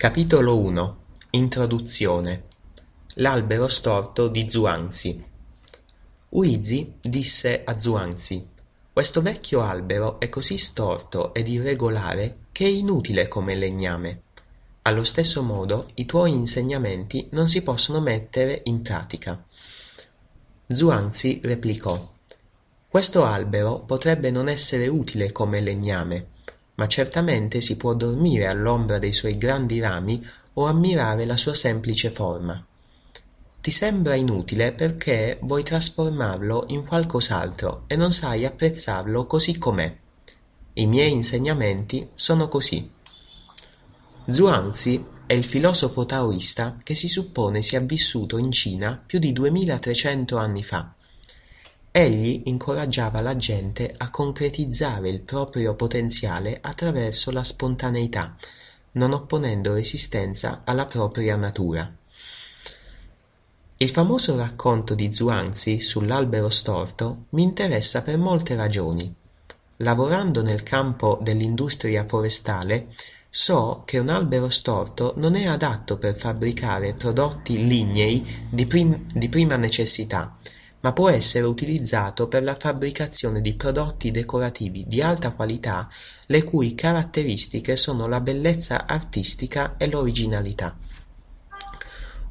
Capitolo I Introduzione L'albero storto di Zuanzi Uizi disse a Zuanzi Questo vecchio albero è così storto ed irregolare che è inutile come legname. Allo stesso modo i tuoi insegnamenti non si possono mettere in pratica. Zuanzi replicò Questo albero potrebbe non essere utile come legname, ma certamente si può dormire all'ombra dei suoi grandi rami o ammirare la sua semplice forma. Ti sembra inutile perché vuoi trasformarlo in qualcos'altro e non sai apprezzarlo così com'è. I miei insegnamenti sono così. Zhuangzi è il filosofo taoista che si suppone sia vissuto in Cina più di 2300 anni fa Egli incoraggiava la gente a concretizzare il proprio potenziale attraverso la spontaneità, non opponendo resistenza alla propria natura. Il famoso racconto di Zhuangzi sull'albero storto mi interessa per molte ragioni. Lavorando nel campo dell'industria forestale, so che un albero storto non è adatto per fabbricare prodotti lignei di, prim- di prima necessità, ma può essere utilizzato per la fabbricazione di prodotti decorativi di alta qualità le cui caratteristiche sono la bellezza artistica e l'originalità.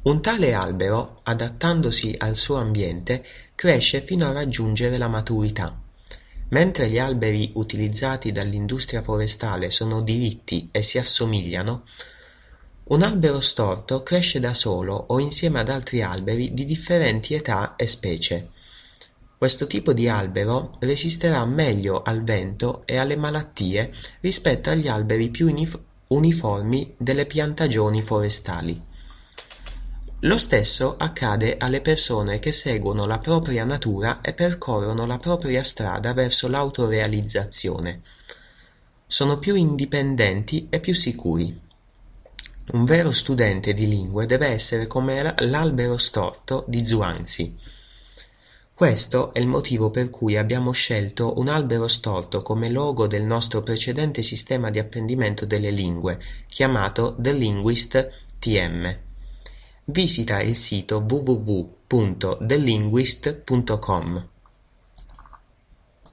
Un tale albero, adattandosi al suo ambiente, cresce fino a raggiungere la maturità. Mentre gli alberi utilizzati dall'industria forestale sono diritti e si assomigliano, un albero storto cresce da solo o insieme ad altri alberi di differenti età e specie. Questo tipo di albero resisterà meglio al vento e alle malattie rispetto agli alberi più uniformi delle piantagioni forestali. Lo stesso accade alle persone che seguono la propria natura e percorrono la propria strada verso l'autorealizzazione. Sono più indipendenti e più sicuri. Un vero studente di lingue deve essere come l'albero storto di Zhuangzi. Questo è il motivo per cui abbiamo scelto un albero storto come logo del nostro precedente sistema di apprendimento delle lingue, chiamato The Linguist TM. Visita il sito www.thelinguist.com.